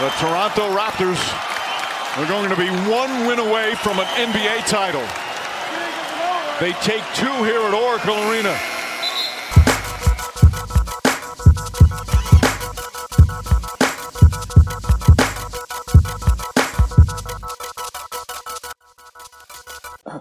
The Toronto Raptors are going to be one win away from an NBA title. They take two here at Oracle Arena.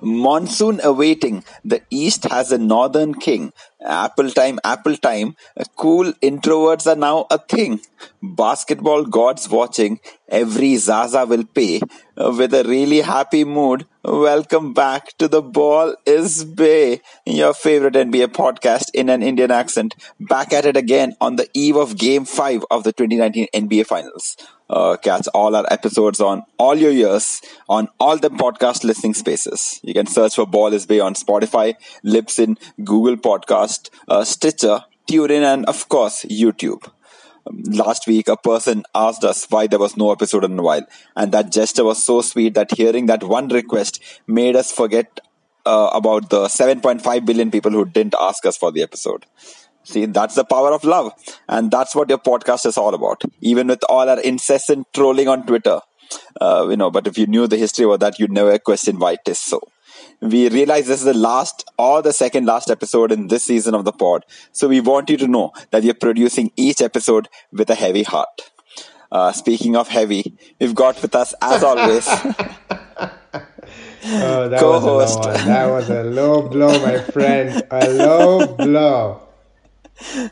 Monsoon awaiting. The East has a northern king. Apple time, apple time. Cool introverts are now a thing. Basketball gods watching. Every Zaza will pay. With a really happy mood. Welcome back to the Ball is Bay, your favorite NBA podcast in an Indian accent. Back at it again on the eve of Game 5 of the 2019 NBA Finals. Uh, catch all our episodes on all your ears on all the podcast listening spaces. You can search for Ball is Bay on Spotify, Libsyn, Google Podcast, uh, Stitcher, TuneIn, and of course YouTube. Um, last week, a person asked us why there was no episode in a while, and that gesture was so sweet that hearing that one request made us forget uh, about the 7.5 billion people who didn't ask us for the episode. See, that's the power of love. And that's what your podcast is all about. Even with all our incessant trolling on Twitter. Uh, you know, but if you knew the history of that, you'd never question why it is so. We realize this is the last or the second last episode in this season of the pod. So we want you to know that we're producing each episode with a heavy heart. Uh, speaking of heavy, we've got with us, as always, Oh, that Co-host. was a low one. That was a low blow, my friend. A low blow.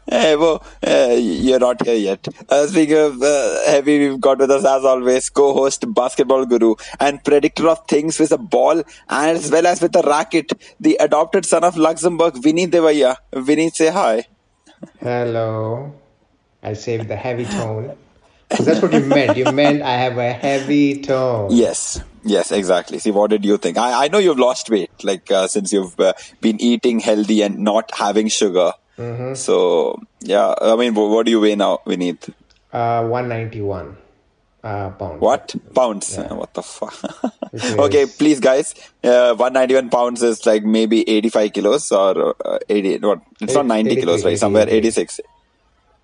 Hey, well, uh, you're not here yet. Uh, speaking of uh, heavy, we've got with us as always co-host, basketball guru, and predictor of things with a ball and as well as with a racket, the adopted son of Luxembourg, Vinny Devaya. Vinny, say hi. Hello. I saved the heavy tone. that's what you meant. You meant I have a heavy tone. Yes, yes, exactly. See, what did you think? I, I know you've lost weight, like uh, since you've uh, been eating healthy and not having sugar. So, yeah, I mean, wh- what do you weigh now, Vineet? Uh, 191 uh, pounds. What? Pounds? Uh, What the fuck? Okay, please, guys. Uh, 191 pounds is like maybe 85 kilos or uh, 80. What? It's not 90 kilos, 83, right? Somewhere 83. 86.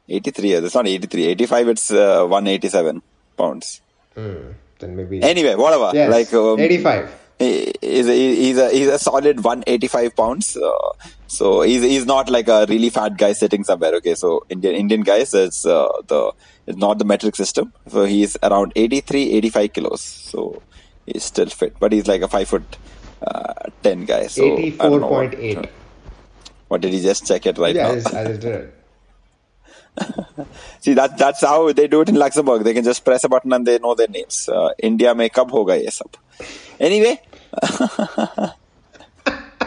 83. It's not 83. 85. It's uh, 187 pounds. Then maybe. Anyway, whatever. yes. Like um, 85. he- he's a, he's a he's a solid 185 pounds. Uh, so he's he's not like a really fat guy sitting somewhere. Okay, so Indian Indian guys, it's uh, the it's not the metric system. So he's around 83, 85 kilos. So he's still fit, but he's like a five foot uh, ten guy. So I don't know what- 84.8. What did he just check it right Yeah, I now? just, I just did it. See that that's how they do it in Luxembourg. They can just press a button and they know their names. Uh, India में कब होगा ये सब? Anyway.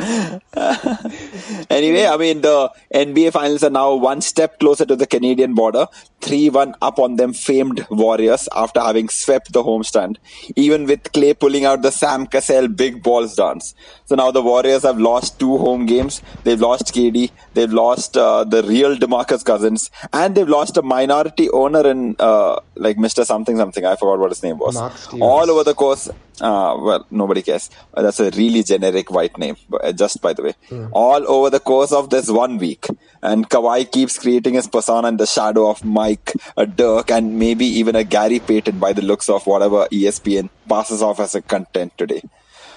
anyway, I mean the NBA finals are now one step closer to the Canadian border. 3-1 up on them famed Warriors after having swept the homestand. Even with Klay pulling out the Sam Cassell big balls dance. So now the Warriors have lost two home games. They've lost KD. They've lost uh, the real DeMarcus Cousins, and they've lost a minority owner in uh, like Mr. Something Something. I forgot what his name was. All over the course. Uh, well, nobody cares. That's a really generic white name. but, Just by the way, all over the course of this one week, and Kawhi keeps creating his persona in the shadow of Mike, a Dirk, and maybe even a Gary Payton by the looks of whatever ESPN passes off as a content today.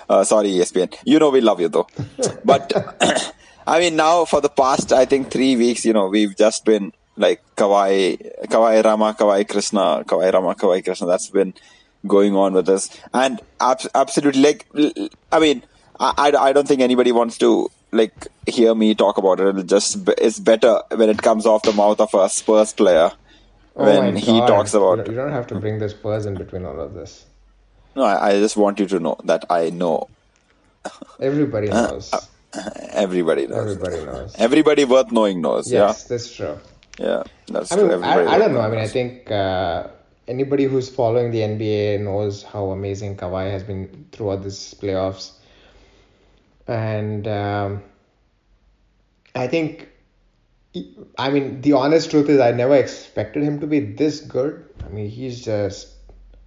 Uh, sorry, ESPN. You know we love you though. But I mean, now for the past, I think three weeks, you know, we've just been like Kawhi, Kawhi Rama, Kawhi Krishna, Kawhi Rama, Kawhi Krishna. That's been going on with us, and ab- absolutely, like, l- I mean, I, I, I don't think anybody wants to like hear me talk about it. It'll just it's better when it comes off the mouth of a Spurs player Oh when he talks about. You don't- you don't have to bring this Spurs in between all of this. No, I, I just want you to know that I know Everybody knows. everybody knows. Everybody knows. Everybody worth knowing knows. Yes, that's true. Yeah, yeah, that's I true. mean, Everybody I, I don't know. I mean, I think uh, anybody who's following the NBA knows how amazing Kawhi has been throughout this playoffs, and um, I think, I mean, the honest truth is, I never expected him to be this good. I mean, he's just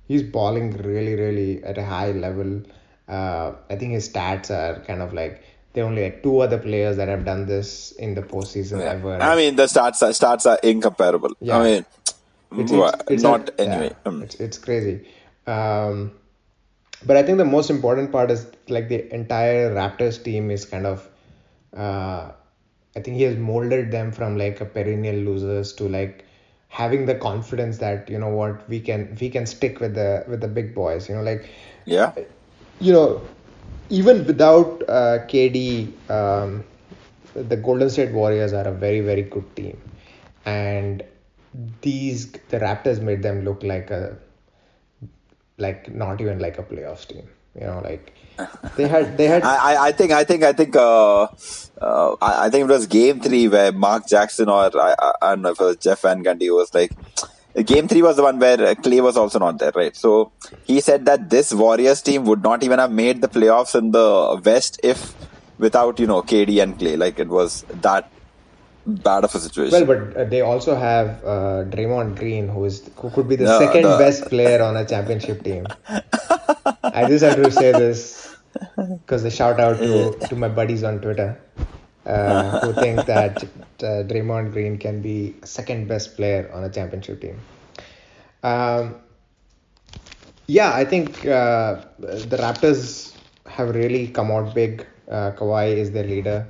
he's balling really, really at a high level. Uh, I think his stats are kind of like there are only like two other players that have done this in the postseason ever. I mean, the stats are, stats are incomparable. Yeah. I mean, it's, it's, it's not a, anyway. Yeah, um. it's it's crazy. Um, but I think the most important part is like the entire Raptors team is kind of. Uh, I think he has molded them from like a perennial losers to like having the confidence that you know what we can we can stick with the with the big boys. You know, like yeah, you know, even without uh, KD, um, the Golden State Warriors are a very very good team, and these the Raptors made them look like a like not even like a playoffs team. You know, like they had they had. I I think I think I think uh, uh I, I think it was Game Three where Mark Jackson or I I don't know if it was Jeff Van Gundy was like. Game three was the one where Klay was also not there, right? So he said that this Warriors team would not even have made the playoffs in the West if without you know KD and Klay. Like it was that bad of a situation. Well, but uh, they also have uh, Draymond Green, who is who could be the no, second the... best player on a championship team. I just have to say this because the shout out to, to my buddies on Twitter uh, who think that uh, Draymond Green can be second best player on a championship team. Um, yeah, I think uh, the Raptors have really come out big. Uh, Kawhi is their leader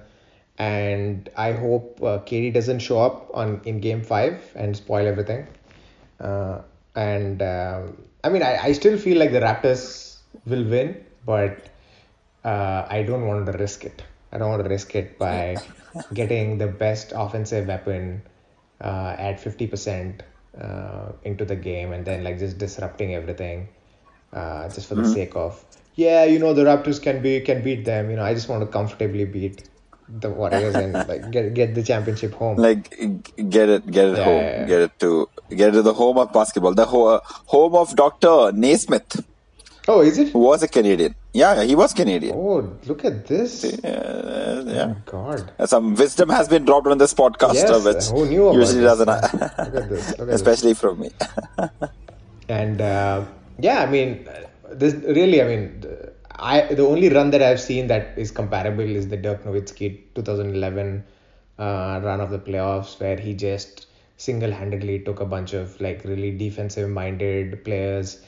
and I hope uh, KD doesn't show up on in Game Five and spoil everything. Uh, and um, I mean, I, I still feel like the Raptors will win, but uh, I don't want to risk it. I don't want to risk it by getting the best offensive weapon uh, at fifty percent uh, into the game and then like just disrupting everything uh, just for the mm-hmm. sake of yeah, you know the Raptors can be can beat them. You know, I just want to comfortably beat the Warriors and like get get the championship home. Like get it, get it yeah, home, yeah, yeah. get it to get it to the home of basketball, the ho- uh, home of Doctor Naismith. Oh, is it? Who was a Canadian? Yeah, he was Canadian. Oh, look at this! Yeah, yeah. Oh, God, some wisdom has been dropped on this podcast, yes, which who knew usually this? doesn't. look at this, look at especially this. from me. and uh, yeah, I mean, this really, I mean. I the only run that I've seen that is comparable is the Dirk Nowitzki 2011 uh, run of the playoffs where he just single-handedly took a bunch of like really defensive-minded players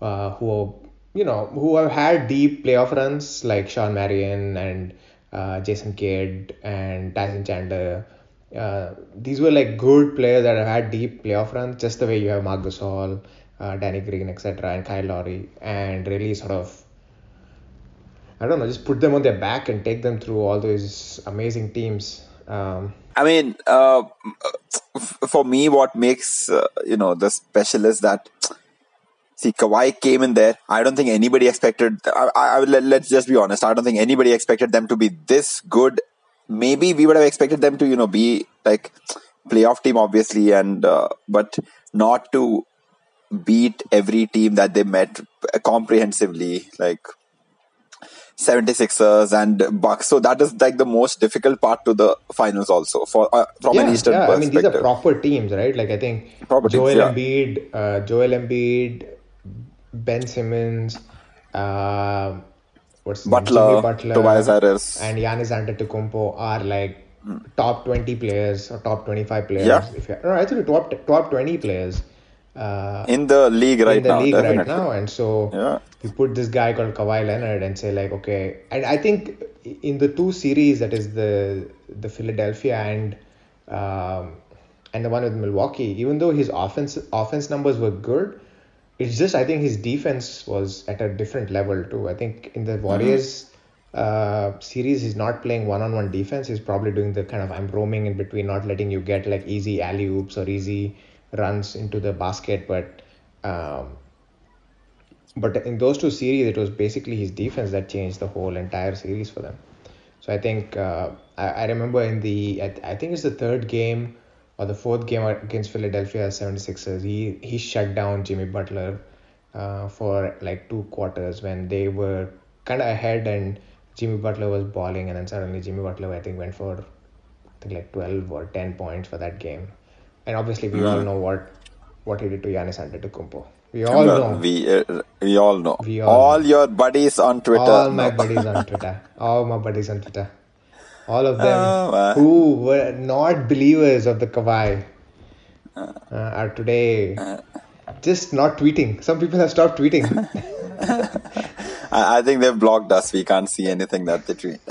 uh, who you know who have had deep playoff runs like Shawn Marion and uh, Jason Kidd and Tyson Chandler. Uh, these were like good players that have had deep playoff runs, just the way you have Marc Gasol, uh, Danny Green, etc., and Kyle Lowry, and really sort of I don't know, just put them on their back and take them through all those amazing teams. Um, I mean, uh, for me, what makes uh, you know the special is that see Kawhi came in there. I don't think anybody expected. I, I, let, let's just be honest. I don't think anybody expected them to be this good. Maybe we would have expected them to you know be like playoff team, obviously, and uh, but not to beat every team that they met comprehensively. Like 76ers and Bucks. So that is like the most difficult part to the finals also for uh, from yeah, an Eastern yeah. perspective. I mean, these are proper teams, right? Like I think proper Joel teams, yeah. Embiid, uh, Joel Embiid, Ben Simmons, uh, what's Butler, Butler, Tobias Harris, and Giannis Antetokounmpo are like hmm. top 20 players or top 25 players. Yeah. If you, no, actually top top 20 players uh, in the league right in the now, league definitely. right now, and so yeah. you put this guy called Kawhi Leonard and say like, okay, and I think in the two series that is the the Philadelphia and um, and the one with Milwaukee, even though his offense offense numbers were good, it's just I think his defense was at a different level too. I think in the mm-hmm. Warriors. Mm-hmm. Uh, series he's not playing one-on-one defense he's probably doing the kind of i'm roaming in between not letting you get like easy alley oops or easy runs into the basket, but um, but in those two series, it was basically his defense that changed the whole entire series for them. So I think uh, I, I remember in the I, I think it's the third game or the fourth game against Philadelphia 76ers, he he shut down Jimmy Butler uh, for like two quarters when they were kind of ahead and Jimmy Butler was balling, and then suddenly Jimmy Butler I think went for I think like 12 or 10 points for that game and obviously we mm. all hmm. know what what he did to Giannis Antetokounmpo. We all know. We uh, we all know. We all, all know. your buddies on Twitter. All my buddies on Twitter. All my buddies on Twitter. All of them oh, who were not believers of the Kawhi uh, are today just not tweeting. Some people have stopped tweeting. I, I think they've blocked us. We can't see anything that they tweet.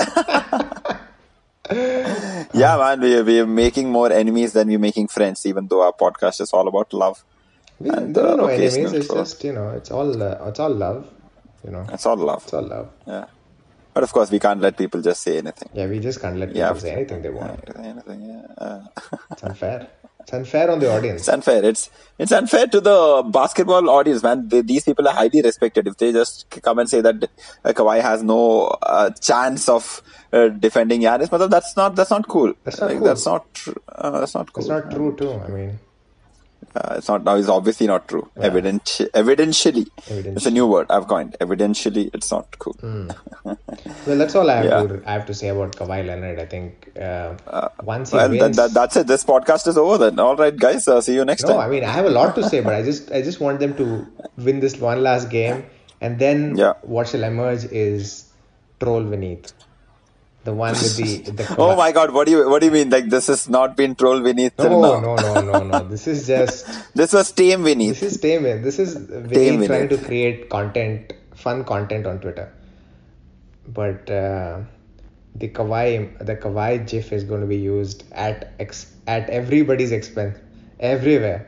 yeah, man, we, we're making more enemies than we're making friends, even though our podcast is all about love. We, And, there are uh, no enemies. It's just you know, it's all uh, it's all love. You know, It's all love. it's all love. Yeah. But of course, we can't let people just say anything. Yeah, we just can't let people Yeah. say anything they want. Anything, yeah. Uh, It's unfair. It's unfair on the audience. it's unfair. It's it's unfair to the basketball audience, man. They, these people are highly respected. If they just come and say that uh, Kawhi has no uh, chance of uh, defending Giannis, but that's not that's not cool. That's not Like, cool. That's not tr- uh, that's not cool. It's not true too. I mean, Uh, it's not now. It's obviously not true. Yeah. Evident, evidentially, it's a new word I've coined. Evidentially, it's not cool. well, that's all I have Yeah. to I have to say about Kawhi Leonard. I think uh, once he Well, wins. that, that, that's it. This podcast is over then. All right, guys. Uh, see you next no, time. I mean I have a lot to say, but I just I just want them to win this one last game, and then Yeah. what shall emerge is troll Vineet, the one with the the. Oh my God! What do you what do you mean? Like this has not been troll till No, now. no, no, no, no. This is just This was tame Vineet. this is tame. This is Tame trying to create content, fun content on Twitter. But uh, the Kawhi the Kawhi GIF is going to be used at ex, at everybody's expense, everywhere,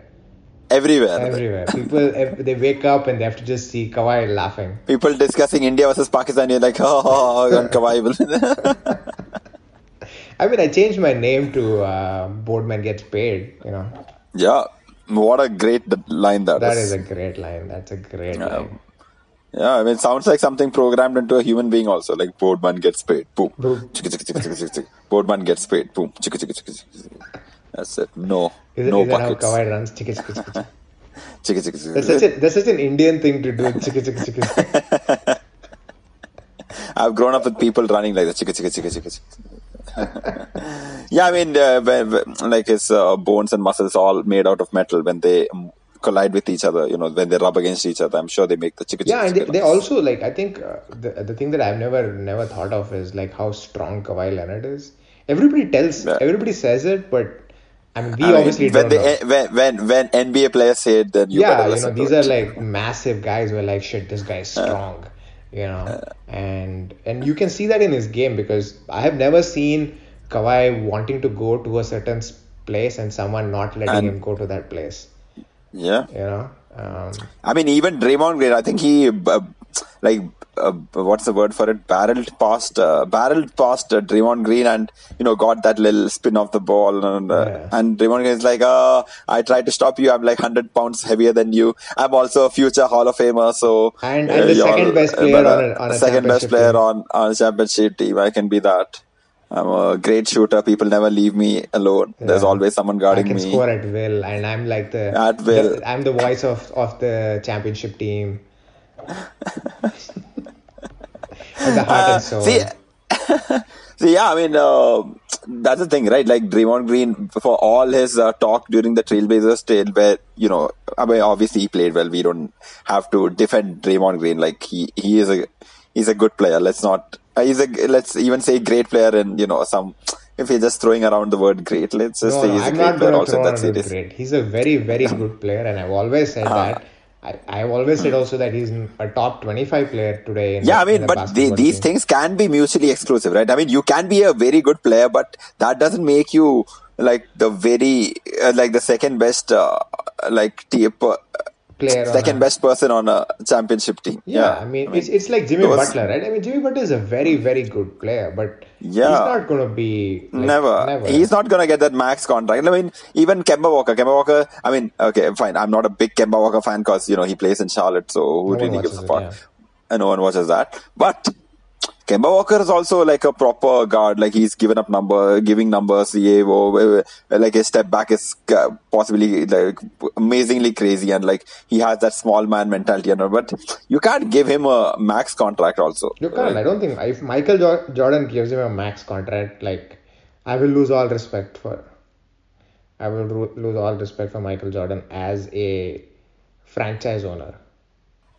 Everywhere. everywhere. People they wake up and they have to just see Kawhi laughing. People discussing India versus Pakistan. You're like, oh, oh, oh Kawhi. I mean, I changed my name to uh, Boardman Gets Paid. You know, yeah. What a great line that that is. is a great line. That's a great line. Yeah, I mean, it sounds like something programmed into a human being also. Like Boardman gets paid. Boom. Boom. Boardman gets paid. Boom. Chicka, chicka, chicka, chicka, chicka. That's it. No. Is it, no is that how. Kawhi runs? Chicka, chicka, chicka, chicka. Chicka, chicka, chicka. That's such, a, that's such an Indian thing to do. Chicka, chicka, chicka. I've grown up with people running like that. Chicka, chicka, chicka, chicka, chicka. yeah, I mean, uh, when- when- like his uh, bones and muscles all made out of metal when they collide with each other. You know, when they rub against each other. I'm sure they make the chicka, chicka, Yeah, and they, chicka they also like. I think uh, the the thing that I've never never thought of is like how strong Kawhi Leonard is. Everybody tells, Yeah. everybody says it, but I mean, we I mean, obviously when don't they know. when when when NBA players say it, then you yeah, you know, these to are it. like massive guys who are like, shit, this guy's strong, you know, and and you can see that in his game because I have never seen Kawhi wanting to go to a certain place and someone not letting And- him go to that place, yeah. you know. Um, I mean, even Draymond Green, I think he, uh, like, uh, what's the word for it? Barreled past, uh, barreled past uh, Draymond Green, and you know, got that little spin off the ball, and uh, Yeah. and Draymond Green is like, uh, I tried to stop you. I'm like hundred pounds heavier than you. I'm also a future Hall of Famer, so And- and the second best player on a- on a second best player team. on on a championship team. I can be that. I'm a great shooter. People never leave me alone. There's always someone I guarding can me. score at will, and I'm like the, At will. the- I'm the voice of of the championship team. The heart and soul. See, see, yeah, I mean, uh, that's the thing, right? Like Draymond Green, for all his uh, talk during the Trailblazers tale, where you know, I mean, obviously he played well. We don't have to defend Draymond Green. Like he, he is a, he's a good player. Let's not, uh, he's a, let's even say great player. And you know, some, if you're just throwing around the word great, let's just no, say no, he's a I'm great player also throw in on that series. grade. He's a very, very good player, and I've always said Uh-huh. that. I, I've always said also that he's a top 25 player today. In Yeah, I the, in mean, the but the, these things can be mutually exclusive, right? I mean, you can be a very good player, but that doesn't make you like the very uh, like the second best, uh, like uh, Player on second best person on a championship team. Yeah, I mean, it's it's like Jimmy those- Butler, right? I mean, Jimmy Butler is a very, very good player, but Yeah. he's not going to be like, never. never. He's not gonna get that max contract. I mean, even Kemba Walker. Kemba Walker. I mean, okay, fine. I'm not a big Kemba Walker fan because you know he plays in Charlotte, so who one really gives a fuck? yeah. And no one watches that. But Kemba Walker is also like a proper guard. Like he's given up number, giving numbers. Yeah, oh, like his step back is uh, possibly like amazingly crazy, and like he has that small man mentality. And all, but you can't give him a max contract. Also, You can't. I don't think if Michael Jo- Jordan gives him a max contract, like I will lose all respect for. I will ro- lose all respect for Michael Jordan as a franchise owner.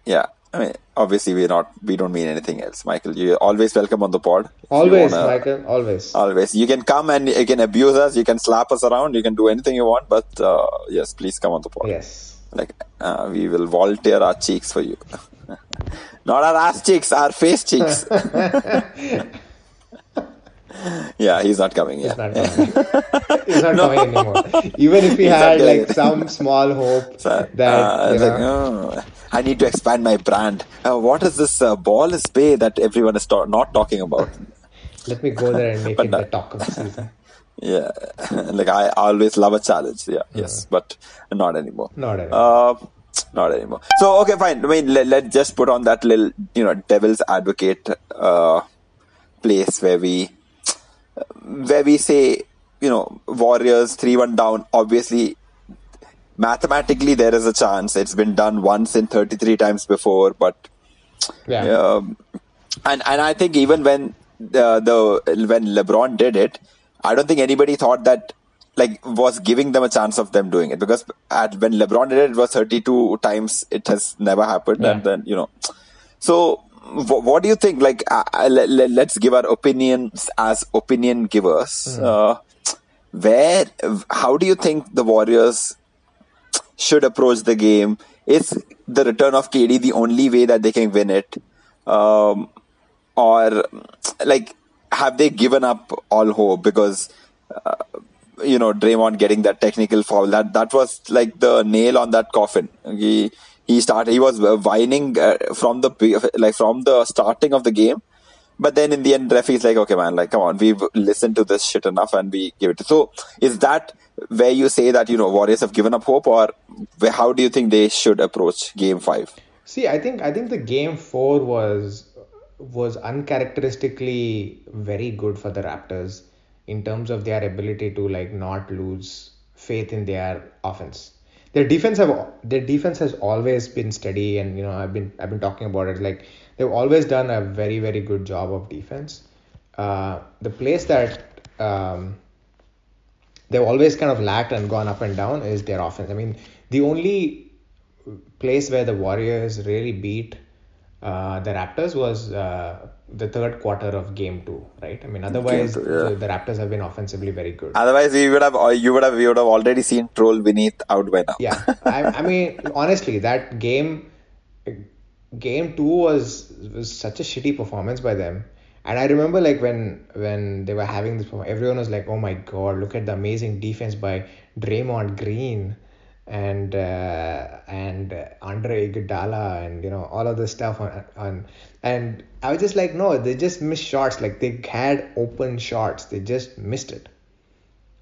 Yeah, I mean, obviously we're not. We don't mean anything else, Michael. You're always welcome on the pod. Always, wanna- Michael. Always. Always. You can come and you can abuse us. You can slap us around. You can do anything you want. But uh, yes, please come on the pod. Yes. Like uh, we will volunteer our cheeks for you. Not our ass cheeks, our face cheeks. yeah, he's not coming. Yeah. He's not coming. it's not coming anymore. Even if he He's had like some small hope So, that uh, you it's like, know, oh, I need to expand my brand. Uh, what is this uh, ball is bay that everyone is ta- not talking about? let me go there and make it no. the talk of season. Yeah, like I always love a challenge. Yeah, yes, but not anymore. Not anymore. Uh, not anymore. So okay, fine. I mean, let, let's just put on that little, you know, devil's advocate uh, place where we, where we say, you know, Warriors three one down. Obviously, mathematically there is a chance. It's been done once in thirty three times before, but Yeah. um, and and I think even when the, the when LeBron did it, I don't think anybody thought that like was giving them a chance of them doing it because at when LeBron did it, it was 32 times. It has never happened, Yeah. and then you know. So, wh- what do you think? Like, uh, uh, let, let, let's give our opinions as opinion givers. Uh, where, how do you think the Warriors should approach the game? Is the return of KD the only way that they can win it? Um, or, like, have they given up all hope because, uh, you know, Draymond getting that technical foul? That that was like the nail on that coffin. He he started. He was whining uh, from the like from the starting of the game. But then in the end, referee's like, okay, man, like, come on, we've listened to this shit enough and we give it. So, is that where you say that, you know, Warriors have given up hope or how do you think they should approach game five? See, I think I think the game four was was uncharacteristically very good for the Raptors in terms of their ability to like not lose faith in their offense. Their defense have their defense has always been steady, and you know I've been I've been talking about it. Like they've always done a very very good job of defense. Uh, the place that um, they've always kind of lacked and gone up and down is their offense. I mean, the only place where the Warriors really beat uh, the Raptors was uh, the third quarter of Game Two, right? I mean, otherwise two, yeah. the, the Raptors have been offensively very good. Otherwise, we would have, you would have, we would have already seen Troll Vineet out by now. yeah, I, I mean, honestly, that game, game two was was such a shitty performance by them. And I remember like when when they were having this, everyone was like, "Oh my god, look at the amazing defense by Draymond Green." and uh, and Andre Iguodala and you know all of this stuff on on and I was just like no they just missed shots like they had open shots they just missed it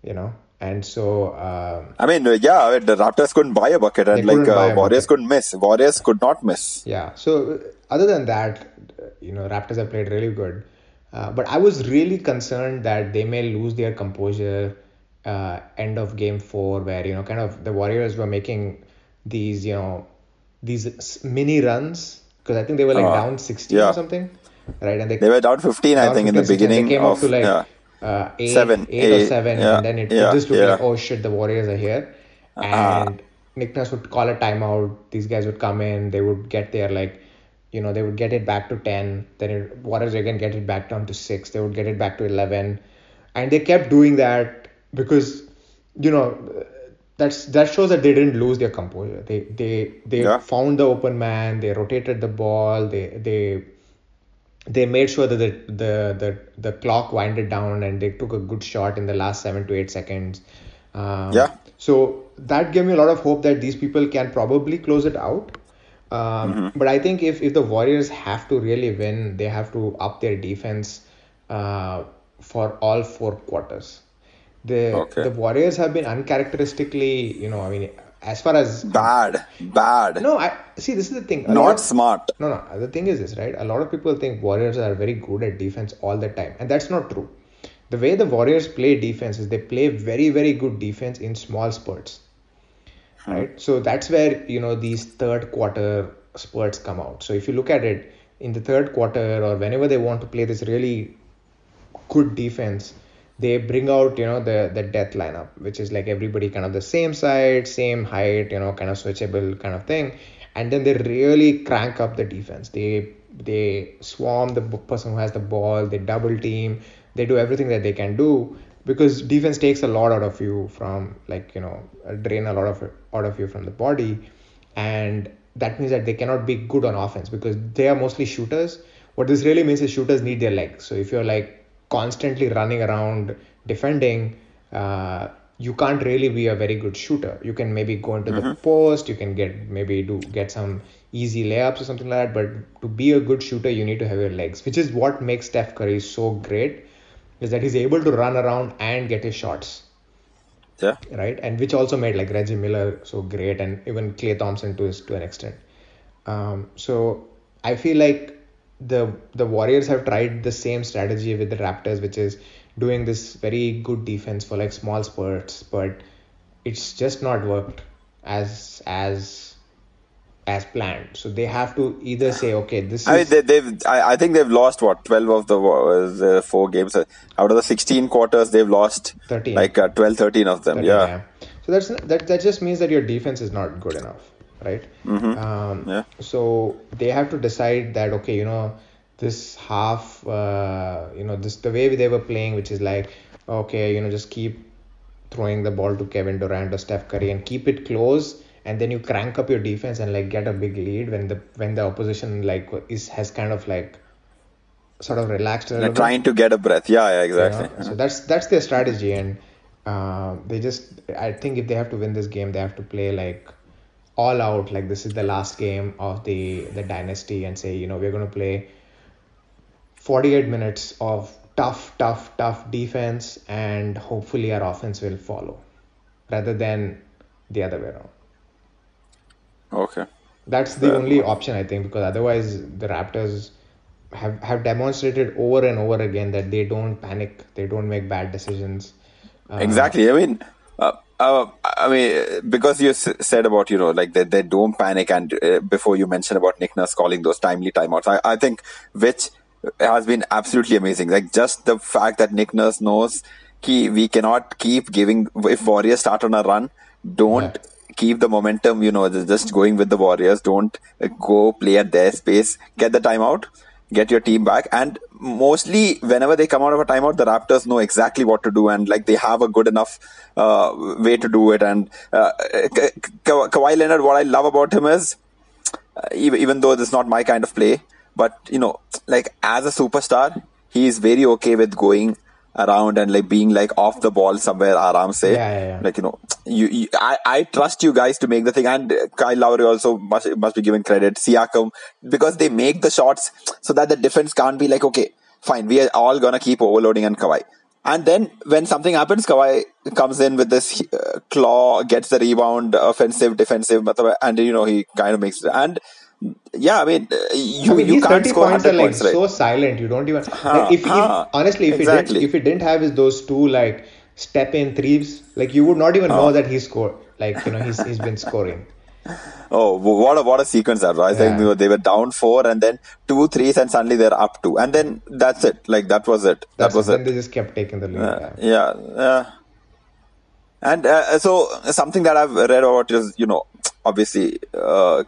you know and so um, I mean, yeah, the Raptors couldn't buy a bucket and like uh, Warriors couldn't miss. Warriors could not miss. yeah so uh, other than that uh, you know Raptors have played really good uh, but I was really concerned that they may lose their composure uh, end of game four where you know kind of the Warriors were making these you know these mini runs because I think they were like Uh, down 16 yeah. or something right and they They were down 15, I down think, in the 16. beginning they came of up to like yeah. Uh, eight, Seven, eight or eight, seven, yeah, and then it, yeah, just looked yeah. like, oh shit, the Warriors are here. And Nick Nurse would call a timeout. These guys would come in. They would get there like, you know, they would get it back to ten. Then it, Warriors again get it back down to six. They would get it back to eleven, and they kept doing that because, you know. That's that shows that they didn't lose their composure. They they they Yeah. found the open man. They rotated the ball. They they they made sure that the, the the the clock winded down and they took a good shot in the last seven to eight seconds. Um, Yeah. So that gave me a lot of hope that these people can probably close it out. Um, Mm-hmm. But I think if if the Warriors have to really win, they have to up their defense uh, for all four quarters. The Okay. the Warriors have been uncharacteristically, you know, I mean, as far as Bad, bad. no, I see. This is the thing. A not lot- smart. no, no. The thing is this, right? A lot of people think Warriors are very good at defense all the time, and that's not true. The way the Warriors play defense is they play very, very good defense in small spurts, hmm. right? So that's where you know these third quarter spurts come out. So if you look at it in the third quarter or whenever they want to play this really good defense, they bring out you know the the death lineup, which is like everybody kind of the same side, same height, you know, kind of switchable kind of thing, and then they really crank up the defense. They they swarm the person who has the ball. They double team. They do everything that they can do because defense takes a lot out of you from like you know drain a lot of out of you from the body, and that means that they cannot be good on offense because they are mostly shooters. What this really means is shooters need their legs. So if you're like constantly running around defending, uh, you can't really be a very good shooter. You can maybe go into mm-hmm. the post, you can get maybe do get some easy layups or something like that. But to be a good shooter, you need to have your legs, which is what makes Steph Curry so great, is that he's able to run around and get his shots. Yeah. Right, and which also made like Reggie Miller so great, and even Klay Thompson to his, to an extent. Um, so I feel like the the Warriors have tried the same strategy with the Raptors, which is doing this very good defense for like small spurts, but it's just not worked as as as planned. So they have to either say, okay, this I is. Mean, they, have I, I, think they've lost what twelve of the, uh, four games out of the sixteen quarters. They've lost 13. like uh, 12, 13 of them. 13, yeah. yeah. So that's that. That just means that your defense is not good enough, right? Mm-hmm. Um, yeah. So they have to decide that okay, you know, this half uh, you know this the way they were playing which is like okay you know just keep throwing the ball to Kevin Durant or Steph Curry and keep it close and then you crank up your defense and like get a big lead when the when the opposition like is has kind of like sort of relaxed a trying to get a breath yeah, yeah exactly you know? so that's that's their strategy and uh, they just I think if they have to win this game they have to play like all out like this is the last game of the the dynasty and say you know we're going to play 48 minutes of tough, tough, tough defense, and hopefully our offense will follow rather than the other way around. Okay. That's the only option I think because otherwise the Raptors have have demonstrated over and over again that they don't panic, they don't make bad decisions. Uh, exactly. I mean, uh, uh, I mean, because you s- said about you know like they, they don't panic, and uh, before you mentioned about Nick Nurse calling those timely timeouts, I, I think which has been absolutely amazing. Like just the fact that Nick Nurse knows he, we cannot keep giving if Warriors start on a run, don't yeah. keep the momentum. You know, just going with the Warriors. Don't go play at their space. Get the timeout. Get your team back, and mostly whenever they come out of a timeout, the Raptors know exactly what to do, and like they have a good enough uh, way to do it. And uh, Ka- Ka- Kawhi Leonard, what I love about him is, uh, even, even though this is not my kind of play, but you know, like as a superstar, he is very okay with going around and like being like off the ball somewhere aram say. Yeah, yeah, yeah. like you know you, you, I, I trust you guys to make the thing. And Kyle Lowry also must must be given credit. Siakam because they make the shots so that the defense can't be like okay fine we are all gonna keep overloading on Kawhi. And then when something happens Kawhi comes in with this uh, claw gets the rebound offensive defensive and you know he kind of makes it. And yeah, I mean, uh, you, I mean, you can't score points are like points, right? so silent. You don't even like, if, if, honestly, if exactly. he didn't, if he didn't have his those two like step in threes, like you would not even know that he scored. Like you know, he's he's been scoring. Oh, what a what a sequence that was! I think they were down four, and then two threes, and suddenly they're up two, and then that's it. Like that was it. That's that was it. Then they just kept taking the lead. Uh, yeah, yeah. And uh, so something that I've read about is you know obviously uh,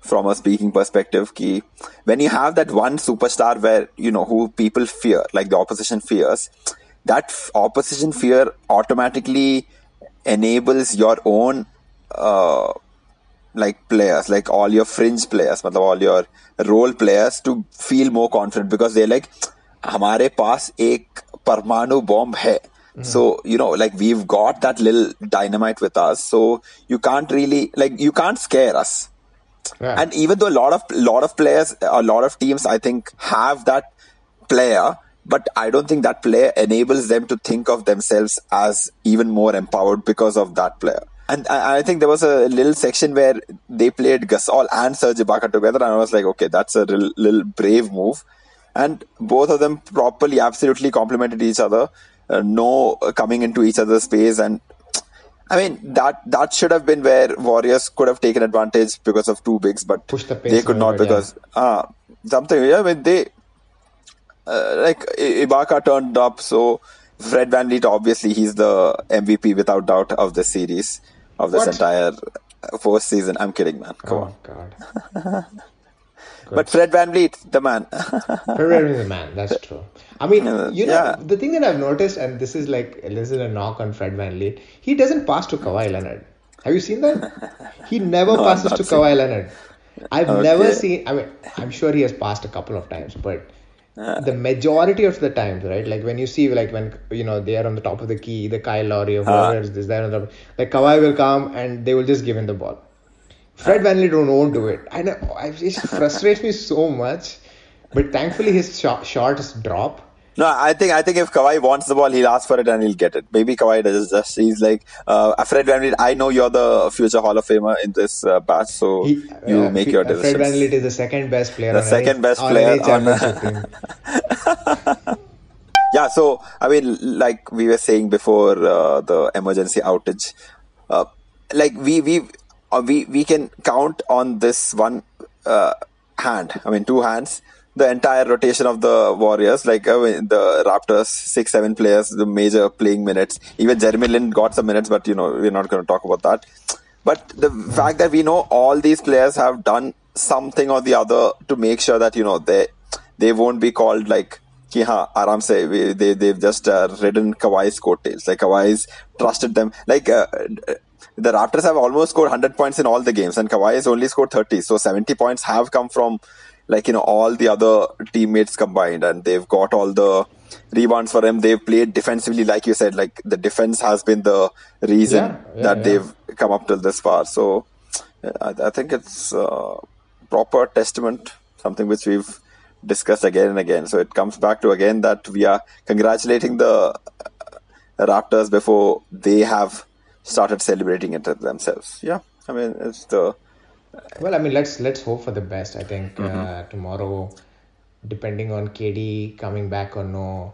from a speaking perspective key when you have that one superstar where you know who people fear like the opposition fears that f- opposition fear automatically enables your own uh, like players like all your fringe players all your role players to feel more confident because they're like हमारे पास एक परमाणु bomb है Mm. So, you know, like we've got that little dynamite with us. So you can't really, like, you can't scare us. Yeah. And even though a lot of lot of players, a lot of teams, I think have that player, but I don't think that player enables them to think of themselves as even more empowered because of that player. And I, I think there was a little section where they played Gasol and Serge Ibaka together, and I was like, okay, that's a real, little brave move. And both of them properly, absolutely complemented each other. Uh, no coming into each other's space and I mean that that should have been where Warriors could have taken advantage because of two bigs, but the they could not because yeah. uh, something. Yeah, I mean they uh, like Ibaka turned up, so Fred VanVleet obviously he's the MVP without doubt of the series of this what? entire. postseason. I'm kidding, man. Come oh on. God. But Fred VanVleet, the man. Fred is the man. That's true. I mean, Uh, you know, yeah. the thing that I've noticed, and this is like this is a knock on Fred Van. He doesn't pass to Kawhi Leonard. Have you seen that? He never No, passes to. Kawhi Leonard. I've Okay. never seen. I mean, I'm sure he has passed a couple of times, but the majority of the times, right? Like when you see, like when you know they are on the top of the key, the Kyle Lowry or whoever is this, the like Kawhi will come and they will just give him the ball. Fred VanVleet don't won't do it. I know it frustrates me so much, but thankfully his shot, shots drop. No, I think I think if Kawhi wants the ball, he'll ask for it and he'll get it. Maybe Kawhi does just he's like uh, Fred VanVleet. I know you're the future Hall of Famer in this uh, batch, so He, you uh, make your uh, Fred decisions. VanVleet is the second best player. The on second best on player on-. Yeah, so I mean, like we were saying before uh, the emergency outage, uh, like we we uh, we we can count on this one uh, hand. I mean, two hands The entire rotation of the Warriors, like I mean, the Raptors, six seven players, the major playing minutes. Even Jeremy Lin got some minutes, but you know we're not going to talk about that. But the fact that we know all these players have done something or the other to make sure that you know they they won't be called like कि हाँ आराम से we- they they've just uh, ridden Kawhi's coattails like Kawhi's trusted them like uh, the Raptors have almost scored 100 points in all the games and Kawhi has only scored 30 so 70 points have come from like you know all the other teammates combined and they've got all the rebounds for him they've played defensively like you said like the defense has been the reason Yeah, yeah, that yeah. they've come up till this far. So I, I think it's uh, proper testament something which we've discussed again and again. So it comes back to again that we are congratulating the raptors before they have started celebrating it themselves. Yeah i mean it's the Well, I mean, let's let's hope for the best. I think Mm-hmm. uh, tomorrow, depending on KD coming back or no,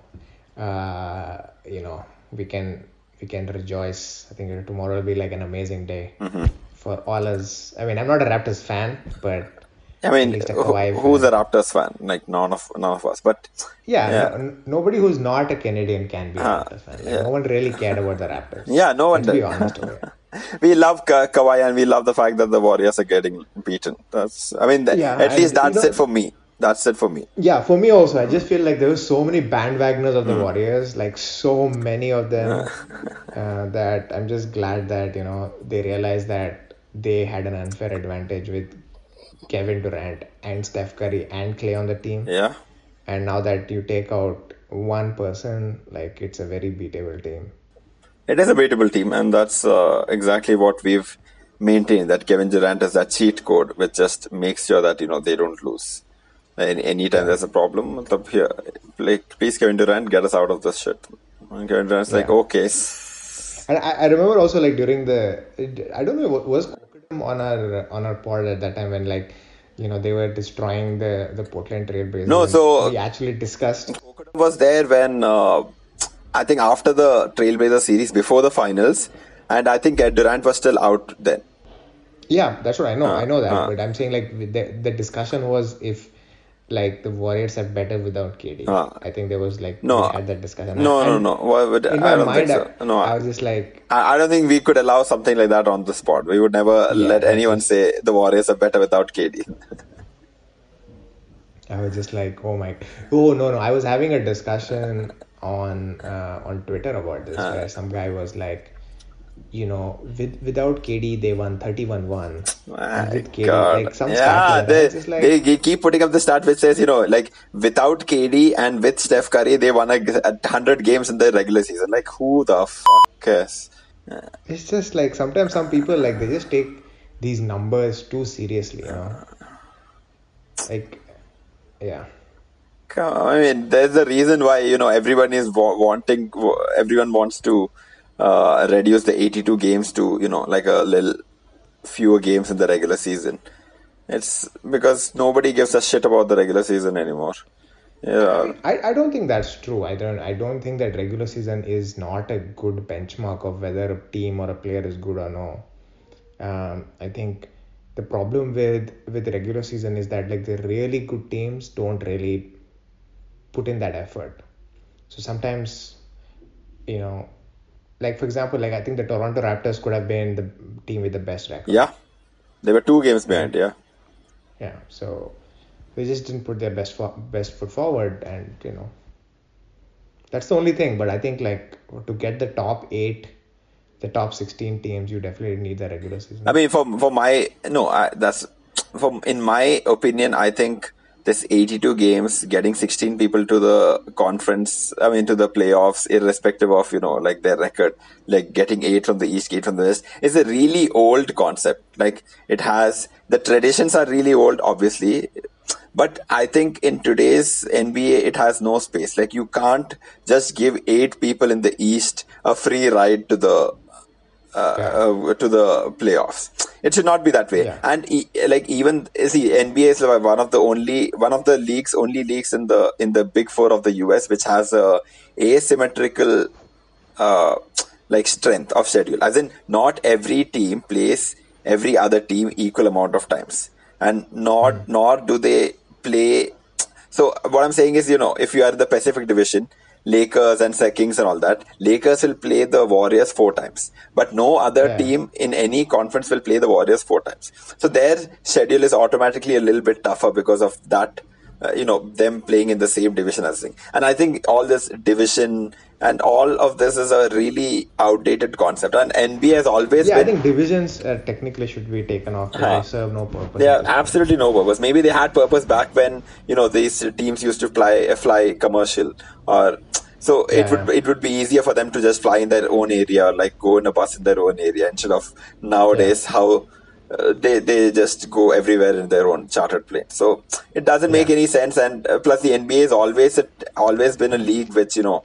uh, you know, we can we can rejoice. I think tomorrow will be like an amazing day Mm-hmm. for all us. I mean, I'm not a Raptors fan, but i mean At least a who- who's a raptors fan like none of none of us but yeah, Yeah. No, nobody who's not a Canadian can be a Ah, Raptors fan. Like, yeah. No one really cared about the Raptors. yeah no one Let's be honest we love Ka- Kawhi and we love the fact that the Warriors are getting beaten. That's, I mean, Yeah, at least that's it for me. That's it for me. Yeah, for me also, I just feel like there were so many bandwagoners of the Warriors, like so many of them, uh, that I'm just glad that you know they realized that they had an unfair advantage with Kevin Durant and Steph Curry and Klay on the team, Yeah. and now that you take out one person, like it's a very beatable team. It is a beatable team, and that's uh, exactly what we've maintained. That Kevin Durant is that cheat code, which just makes sure that you know they don't lose. Any anytime there's a problem, here, like please Kevin Durant, get us out of this shit. And Kevin Durant's like, okay, And I, I remember also like during the I don't know what was on our on our pod at that time when like you know they were destroying the the Portland Trailblazers. No, so- we actually discussed. was there when uh, I think after the Trailblazer series, before the finals, and I think uh, Durant was still out then. Yeah, that's what I know. I know that, uh. but I'm saying like the the discussion was if like the Warriors are better without KD. Uh. I think there was like No. we had that discussion. No, no, no. Why would- In I my don't mind, think so. No, I, I was just like, I, I don't think we could allow something like that on the spot. We would never Yeah, let anyone just- say the Warriors are better without KD. I was just like, oh my, oh no, no. I was having a discussion on uh, on Twitter about this, where some guy was like, you know, with without KD they won thirty one one, with KD God. like some yeah, they, like, they they keep putting up the stat which says, you know, like without KD and with Steph Curry, they won a, a hundred games in the regular season. Like who the fuck cares? it's just like sometimes some people like they just take these numbers too seriously, you know. Like, yeah. I mean, there's a reason why you know everyone is wa- wanting, everyone wants to uh, reduce the 82 games to you know like a little fewer games in the regular season. It's because nobody gives a shit about the regular season anymore. Yeah, I, I don't think that's true. I don't I don't think that regular season is not a good benchmark of whether a team or a player is good or no. Um, I think the problem with with regular season is that like the really good teams don't really put in that effort. So sometimes, you know, like for example, like I think the Toronto Raptors could have been the team with the best record. Yeah, they were two games behind. Yeah, Yeah, so they just didn't put their best fo- best foot forward, and you know, that's the only thing. But I think like to get the top eight, the top sixteen teams, you definitely need the regular season. I mean, for for my no, I, that's from in my opinion. I think this 82 games, getting 16 people to the conference, I mean to the playoffs, irrespective of you know like their record, like getting eight from the east, eight from the west, is a really old concept. Like it has the traditions are really old, obviously. But I think in today's NBA, it has no space. Like you can't just give eight people in the East a free ride to the uh, uh, to the playoffs. It should not be that way. Yeah. And e- like even see NBA is one of the only one of the leagues only leagues in the in the big four of the US which has a asymmetrical uh, like strength of schedule. As in, not every team plays every other team equal amount of times, and not nor do they play. So what I'm saying is, you know, if you are in the Pacific Division, Lakers and Kings and all that, Lakers will play the Warriors four times, but no other Yeah. team in any conference will play the Warriors four times. So their schedule is automatically a little bit tougher because of that. Uh, you know them playing in the same division as thing, and I think all this division and all of this is a really outdated concept. And NBA has always yeah, I think divisions uh, technically should be taken off Huh. They serve no purpose. they have absolutely no purpose. Maybe they had purpose back when you know these teams used to fly fly commercial, or so it would yeah. it would be easier for them to just fly in their own area, like go in a bus in their own area, instead of nowadays how. Uh, they they just go everywhere in their own chartered plane, so it doesn't make any sense. And uh, plus, the NBA has always it always been a league which you know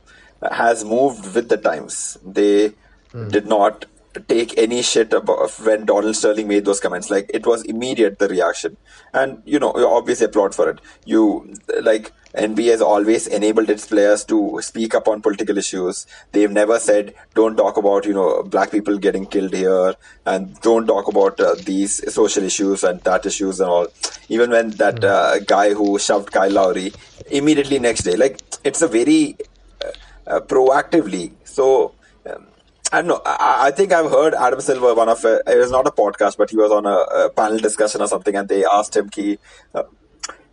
has moved with the times. They Hmm. did not take any shit about when Donald Sterling made those comments. Like it was immediate the reaction, and you know, obviously applaud for it. You like NBA has always enabled its players to speak up on political issues. They've never said don't talk about you know black people getting killed here, and don't talk about uh, these social issues and that issues and all. Even when that uh, guy who shoved Kyle Lowry immediately next day, like it's a very uh, uh, proactive league. So. I don't know. I, I think I've heard Adam Silver one of a, it was not a podcast, but he was on a, a panel discussion or something, and they asked him, "Ki, uh,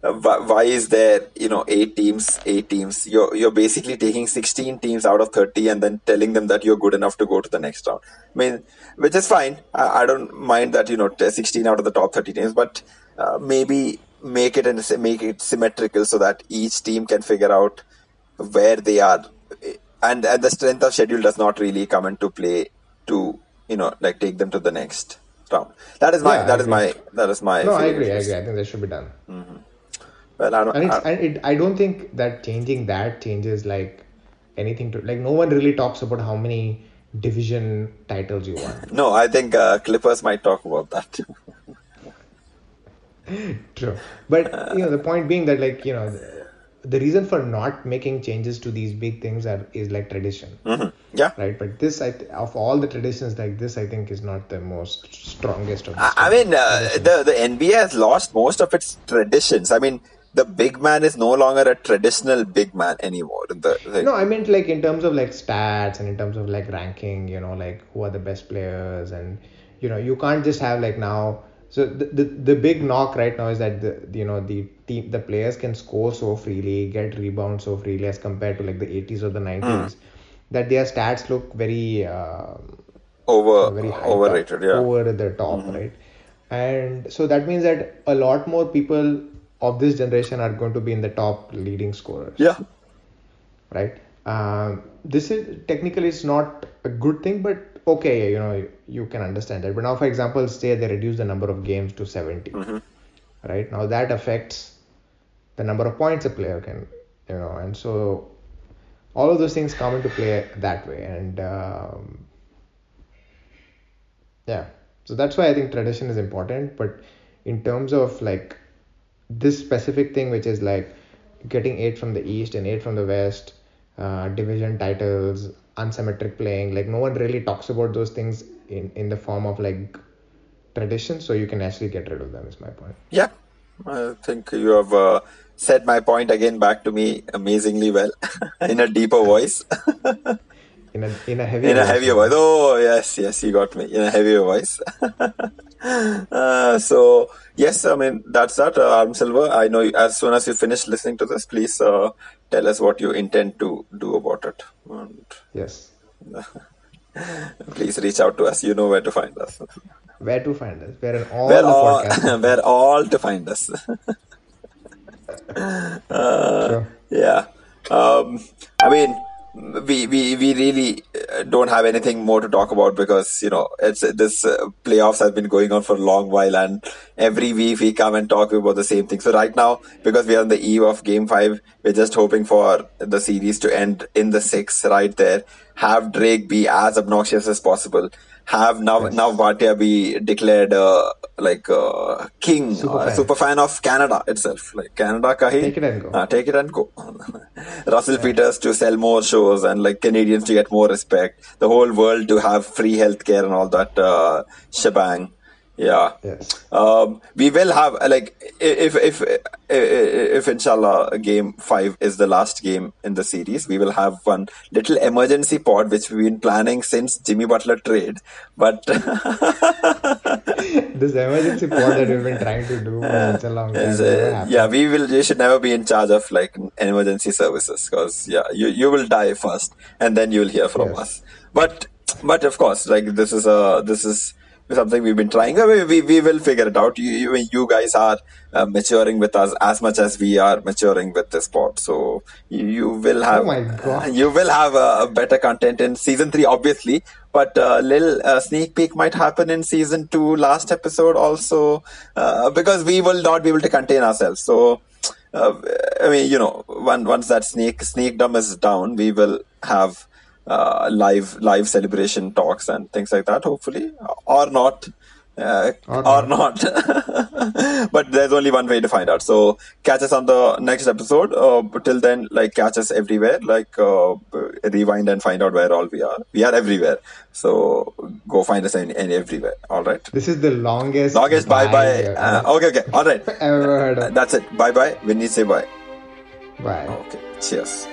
uh, why, why is there you know eight teams, eight teams? You're you're basically taking sixteen teams out of thirty, and then telling them that you're good enough to go to the next round. I mean, which is fine. I, I don't mind that you know sixteen out of the top thirty teams, but uh, maybe make it and make it symmetrical so that each team can figure out where they are and and the strength of schedule does not really come into play to you know like take them to the next round that is my Yeah, that is my that is my No, I agree. I agree. I think that should be done. well i don't and it's I, and it, I don't think that changing that changes like anything to like no one really talks about how many division titles you want. no i think uh, clippers might talk about that True, but you know the point being that like you know the, reason for not making changes to these big things are is like tradition, Mhm. yeah right? But this I th- of all the traditions like this I think is not the most strongest of. I mean uh, the the nba has lost most of its traditions i mean the big man is no longer a traditional big man anymore the, the No, I meant like in terms of like stats and in terms of like ranking, you know, like who are the best players and you know, you can't just have like now so the, the, the big knock right now is that the you know the team the players can score so freely, get rebounds so freely as compared to like the 80s or the 90s that their stats look very uh, over very overrated up, yeah over the top, right? And so that means that a lot more people of this generation are going to be in the top leading scorers yeah right? Um, this is technically it's not a good thing, but okay, you know, you can understand that. But now, for example, say they reduce the number of games to 70, right? Now that affects the number of points a player can, you know, and so all of those things come into play that way, and um, yeah, so that's why I think tradition is important. But in terms of like this specific thing, which is like getting eight from the east and eight from the west, uh, division titles, unsymmetric playing, like no one really talks about those things in in the form of like tradition. So you can actually get rid of them. Is my point. Yeah, I think you have uh, said my point again back to me amazingly well in a deeper voice. in a in a heavier in a voice. heavier voice. Oh yes, yes, you got me in a heavier voice. uh, so yes, I mean that's that. Uh, Adam Silver. I know you, as soon as you finish listening to this, please uh, tell us what you intend to do about it. And Yes. please reach out to us. You know where to find us. Where to find us? We're in all Where the all, where all to find us. Sure. Yeah. Um, I mean, we, we, we really uh, don't have anything more to talk about because, you know, it's this uh, playoffs has been going on for a long while and every week we come and talk about the same thing. So right now, because we are on the eve of game five, we're just hoping for the series to end in the six right there. Have Drake be as obnoxious as possible. Have now, Yes. Nav Bhatia be declared, uh, like, uh, king, Super uh, fan. super fan of Canada itself. Like Canada kahi. Take it and go. Uh, take it and go. Russell Peters to sell more shows and like Canadians to get more respect. The whole world to have free healthcare and all that uh, shebang. Yeah. Yes. Um, we will have uh, like if if if if inshallah game five is the last game in the series, we will have one little emergency pod which we've been planning since Jimmy Butler trade. But This emergency pod that we've been trying to do for such a long time. uh, yeah, we will. You should never be in charge of like emergency services because yeah, you you will die first and then you will hear from Yes. us. But but of course, like this is a this is something we've been trying. I mean, we we will figure it out. You you, you guys are uh, maturing with us as much as we are maturing with this pod. So you, you will have Oh you will have a, a better content in season three, obviously. But a little uh, sneak peek might happen in season two, last episode also, uh, because we will not be able to contain ourselves. So, uh, I mean, you know, one, once that sneak sneakdom is down, we will have uh, live live celebration talks and things like that, hopefully, or not. Uh, Or or not, but there's only one way to find out. So catch us on the next episode. Uh, till then, like catch us everywhere. Like uh, rewind and find out where all we are. We are everywhere. So go find us in, in everywhere. All right. This is the longest. Longest bye bye. Uh, okay, okay. All right. ever heard of. That's it. Bye bye. When you say bye. Bye. Okay. Cheers.